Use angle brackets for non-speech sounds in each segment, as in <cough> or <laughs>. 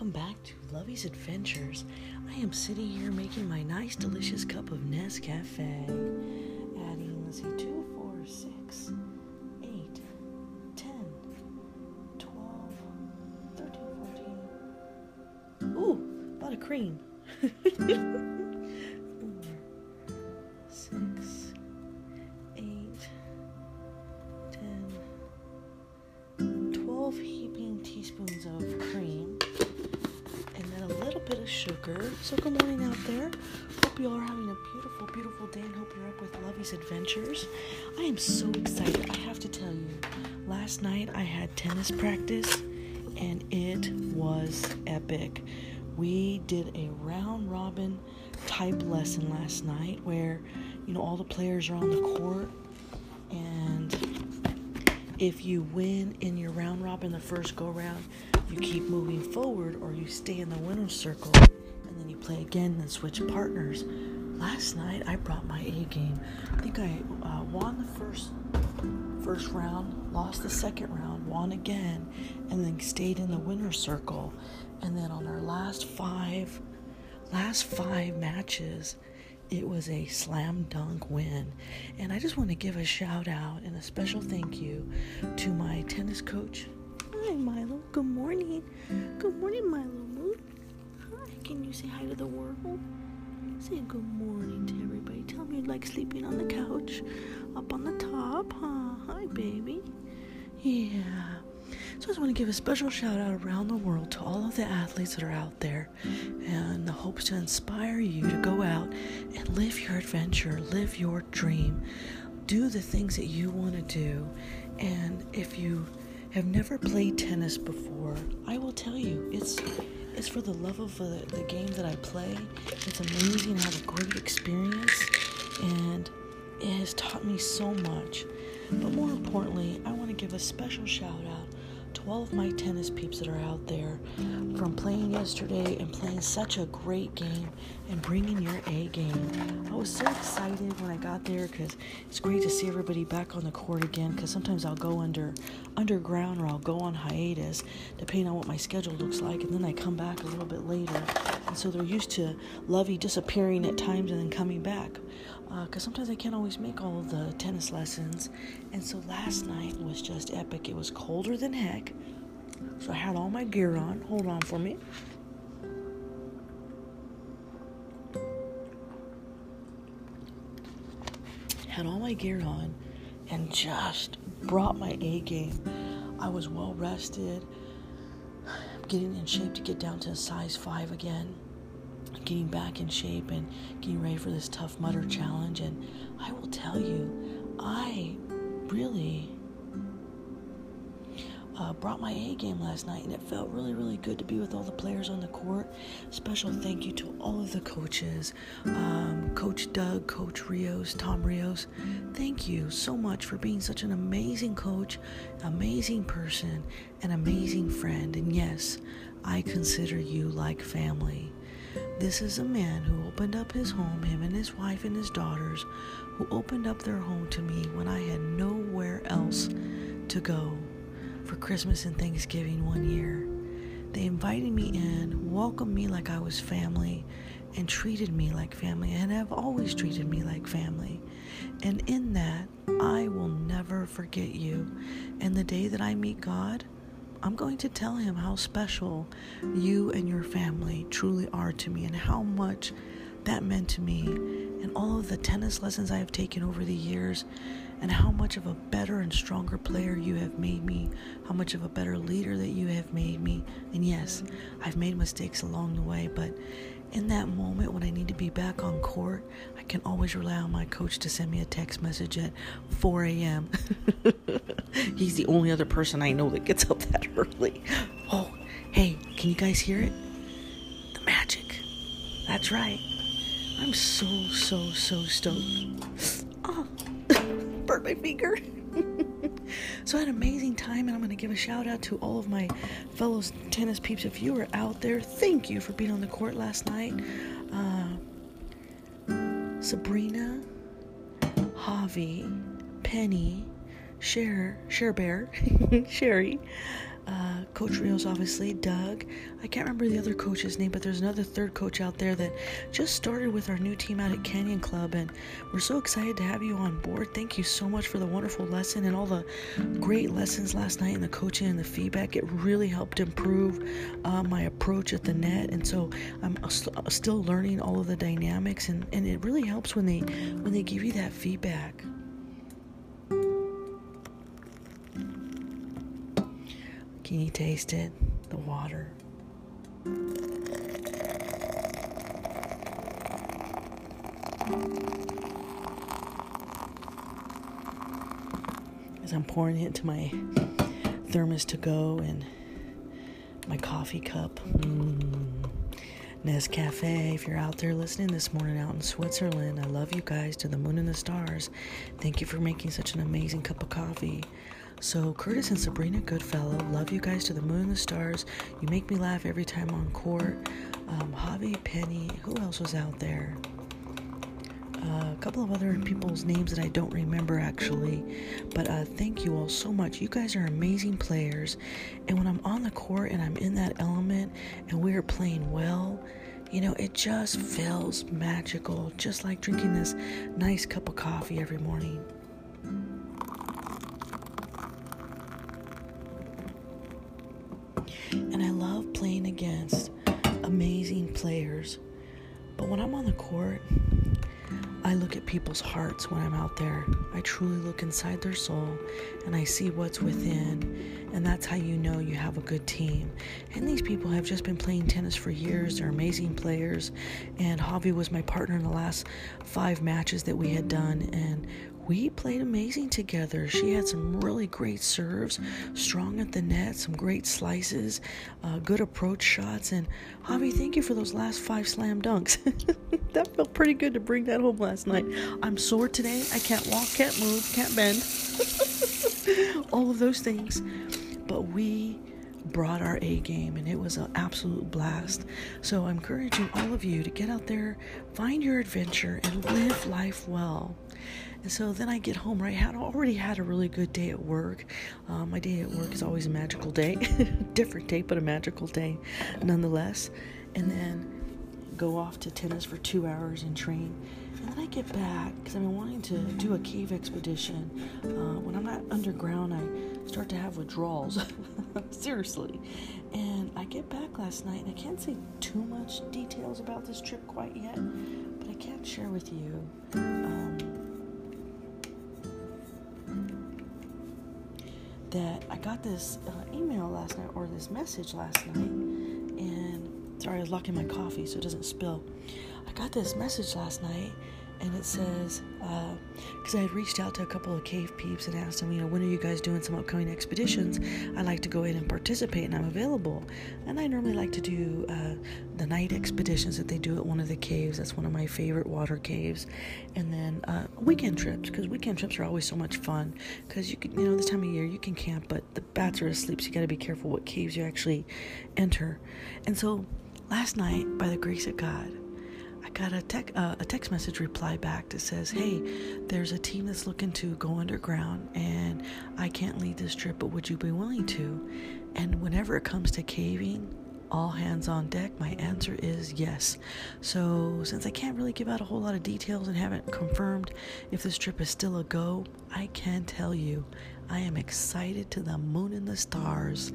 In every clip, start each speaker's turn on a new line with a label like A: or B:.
A: welcome back to Lovey's Adventures. I am sitting here making my nice, delicious cup of Nescafe. Adding, let's see, 2, 4, 6, 8, 10, 12, 13, 14. Ooh, a lot of cream. <laughs> So, good morning out there. Hope you all are having a beautiful, beautiful day, and hope you're up with Lovey's Adventures. I am so excited. I have to tell you, last night I had tennis practice, and it was epic. We did a round robin type lesson last night where, you know, all the players are on the court and if you win in your round robin the first go round, you keep moving forward or you stay in the winner's circle and then you play again and switch partners. Last night I brought my A game. I think I uh, won the first first round, lost the second round, won again, and then stayed in the winner's circle. And then on our last five last five matches, it was a slam dunk win. And I just want to give a shout out and a special thank you to my tennis coach. Hi, Milo. Good morning. Good morning, Milo Moon. Can you say hi to the world? Say good morning to everybody. Tell me you like sleeping on the couch up on the top, huh? Hi, baby. Yeah. So I just want to give a special shout out around the world to all of the athletes that are out there and the hopes to inspire you to go out and live your adventure, live your dream, do the things that you want to do. And if you have never played tennis before, I will tell you, it's it's for the love of the, the game that I play. It's amazing. I have a great experience and it has taught me so much. But more importantly, I want to give a special shout out to all of my tennis peeps that are out there from playing yesterday and playing such a great game and bringing your A game. I was so excited when I got there because it's great to see everybody back on the court again. Because sometimes I'll go under underground or I'll go on hiatus depending on what my schedule looks like, and then I come back a little bit later. And so they're used to Lovey disappearing at times and then coming back because uh, sometimes I can't always make all the tennis lessons. And so last night was just epic. It was colder than heck. So I had all my gear on. Hold on for me. Had all my gear on and just brought my A game. I was well rested, getting in shape to get down to a size 5 again getting back in shape and getting ready for this Tough Mudder challenge. And I will tell you, I really uh, brought my A game last night, and it felt really, really good to be with all the players on the court. Special thank you to all of the coaches um, Coach Doug, Coach Rios, Tom Rios. Thank you so much for being such an amazing coach, amazing person, an amazing friend. And yes, I consider you like family. This is a man who opened up his home, him and his wife and his daughters, who opened up their home to me when I had nowhere else to go for Christmas and Thanksgiving one year. They invited me in, welcomed me like I was family, and treated me like family, and have always treated me like family. And in that, I will never forget you. And the day that I meet God, I'm going to tell him how special you and your family truly are to me and how much that meant to me and all of the tennis lessons I have taken over the years and how much of a better and stronger player you have made me, how much of a better leader that you have made me. And yes, I've made mistakes along the way, but in that moment when I need to be back on court, I can always rely on my coach to send me a text message at 4 a.m. <laughs> He's the only other person I know that gets up that <laughs> early. Oh, hey, can you guys hear it? The magic. That's right. I'm so, so, so stoked. Burnt my finger. <laughs> so I had an amazing time, and I'm going to give a shout out to all of my fellow tennis peeps. If you were out there, thank you for being on the court last night. Uh, Sabrina, Javi, Penny, Cher, Cher Bear, <laughs> Sherry, uh, Coach Rios, obviously, Doug. I can't remember the other coach's name, but there's another third coach out there that just started with our new team out at Canyon Club, and we're so excited to have you on board. Thank you so much for the wonderful lesson and all the great lessons last night and the coaching and the feedback. It really helped improve uh, my approach at the net, and so I'm st- still learning all of the dynamics, and, and it really helps when they when they give you that feedback. Can you taste it? The water. As I'm pouring it into my thermos to go and my coffee cup. Mm. Nescafe, if you're out there listening this morning out in Switzerland, I love you guys to the moon and the stars. Thank you for making such an amazing cup of coffee. So, Curtis and Sabrina Goodfellow, love you guys to the moon and the stars. You make me laugh every time on court. Um, Javi, Penny, who else was out there? Uh, a couple of other people's names that I don't remember actually. But uh, thank you all so much. You guys are amazing players. And when I'm on the court and I'm in that element and we are playing well, you know, it just feels magical, just like drinking this nice cup of coffee every morning. And I love playing against amazing players. But when I'm on the court, I look at people's hearts when I'm out there. I truly look inside their soul and I see what's within. And that's how you know you have a good team. And these people have just been playing tennis for years. They're amazing players. And Javi was my partner in the last five matches that we had done. And we played amazing together. She had some really great serves, strong at the net, some great slices, uh, good approach shots. And Javi, thank you for those last five slam dunks. <laughs> that felt pretty good to bring that home last night. I'm sore today. I can't walk, can't move, can't bend. <laughs> All of those things. But we brought our A game and it was an absolute blast. So I'm encouraging all of you to get out there, find your adventure, and live life well. And so then I get home, right? I had already had a really good day at work. Um, my day at work is always a magical day, <laughs> different day, but a magical day nonetheless. And then go off to tennis for two hours and train. And then I get back because I've been wanting to do a cave expedition. Uh, when I'm not underground, I start to have withdrawals. <laughs> Seriously. And I get back last night, and I can't say too much details about this trip quite yet, but I can't share with you. Um, that I got this uh, email last night or this message last night, and sorry, I was locking my coffee so it doesn't spill. I got this message last night, and it says, because uh, I had reached out to a couple of cave peeps and asked them, you know, when are you guys doing some upcoming expeditions? I'd like to go in and participate, and I'm available. And I normally like to do uh, the night expeditions that they do at one of the caves. That's one of my favorite water caves. And then uh, weekend trips, because weekend trips are always so much fun. Because you can, you know, this time of year you can camp, but the bats are asleep, so you got to be careful what caves you actually enter. And so last night, by the grace of God, got a, tech, uh, a text message reply back that says, Hey, there's a team that's looking to go underground, and I can't lead this trip, but would you be willing to? And whenever it comes to caving, all hands on deck, my answer is yes. So, since I can't really give out a whole lot of details and haven't confirmed if this trip is still a go, I can tell you I am excited to the moon and the stars.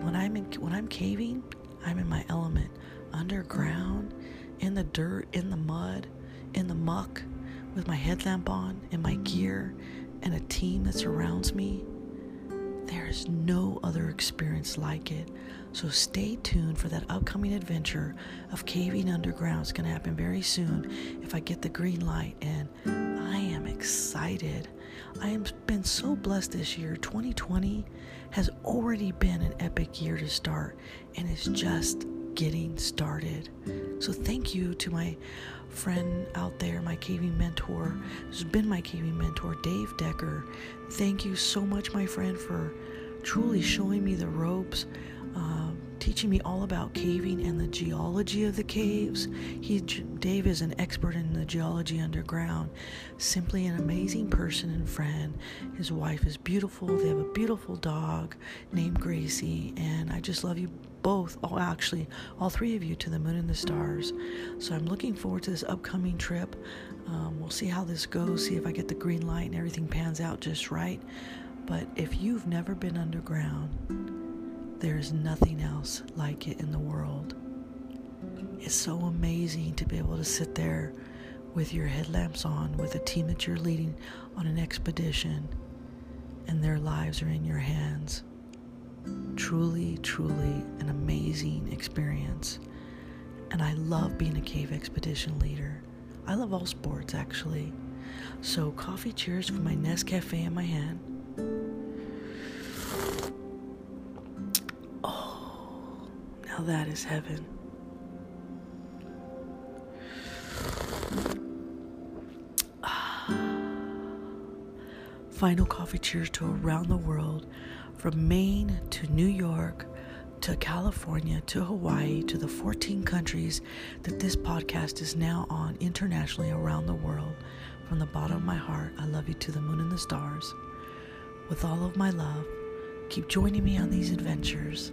A: When I'm in, when I'm caving, I'm in my element. Underground, in the dirt, in the mud, in the muck, with my headlamp on and my gear and a team that surrounds me. There is no other experience like it. So stay tuned for that upcoming adventure of caving underground. It's going to happen very soon if I get the green light, and I am excited. I have been so blessed this year. 2020 has already been an epic year to start, and it's just getting started. So, thank you to my friend out there, my caving mentor, who's been my caving mentor, Dave Decker. Thank you so much, my friend, for truly showing me the ropes, uh, teaching me all about caving and the geology of the caves. He, Dave is an expert in the geology underground. Simply an amazing person and friend. His wife is beautiful. They have a beautiful dog named Gracie, and I just love you both, oh, actually, all three of you to the moon and the stars. So I'm looking forward to this upcoming trip. Um, we'll see how this goes, see if I get the green light and everything pans out just right. But if you've never been underground, there is nothing else like it in the world. It's so amazing to be able to sit there with your headlamps on with a team that you're leading on an expedition and their lives are in your hands truly, truly an amazing experience. And I love being a cave expedition leader. I love all sports actually. So, coffee cheers for my Nescafe in my hand. Now that is heaven. Final coffee cheers to around the world from Maine to New York to California to Hawaii to the 14 countries that this podcast is now on internationally around the world. From the bottom of my heart, I love you to the moon and the stars. With all of my love, keep joining me on these adventures.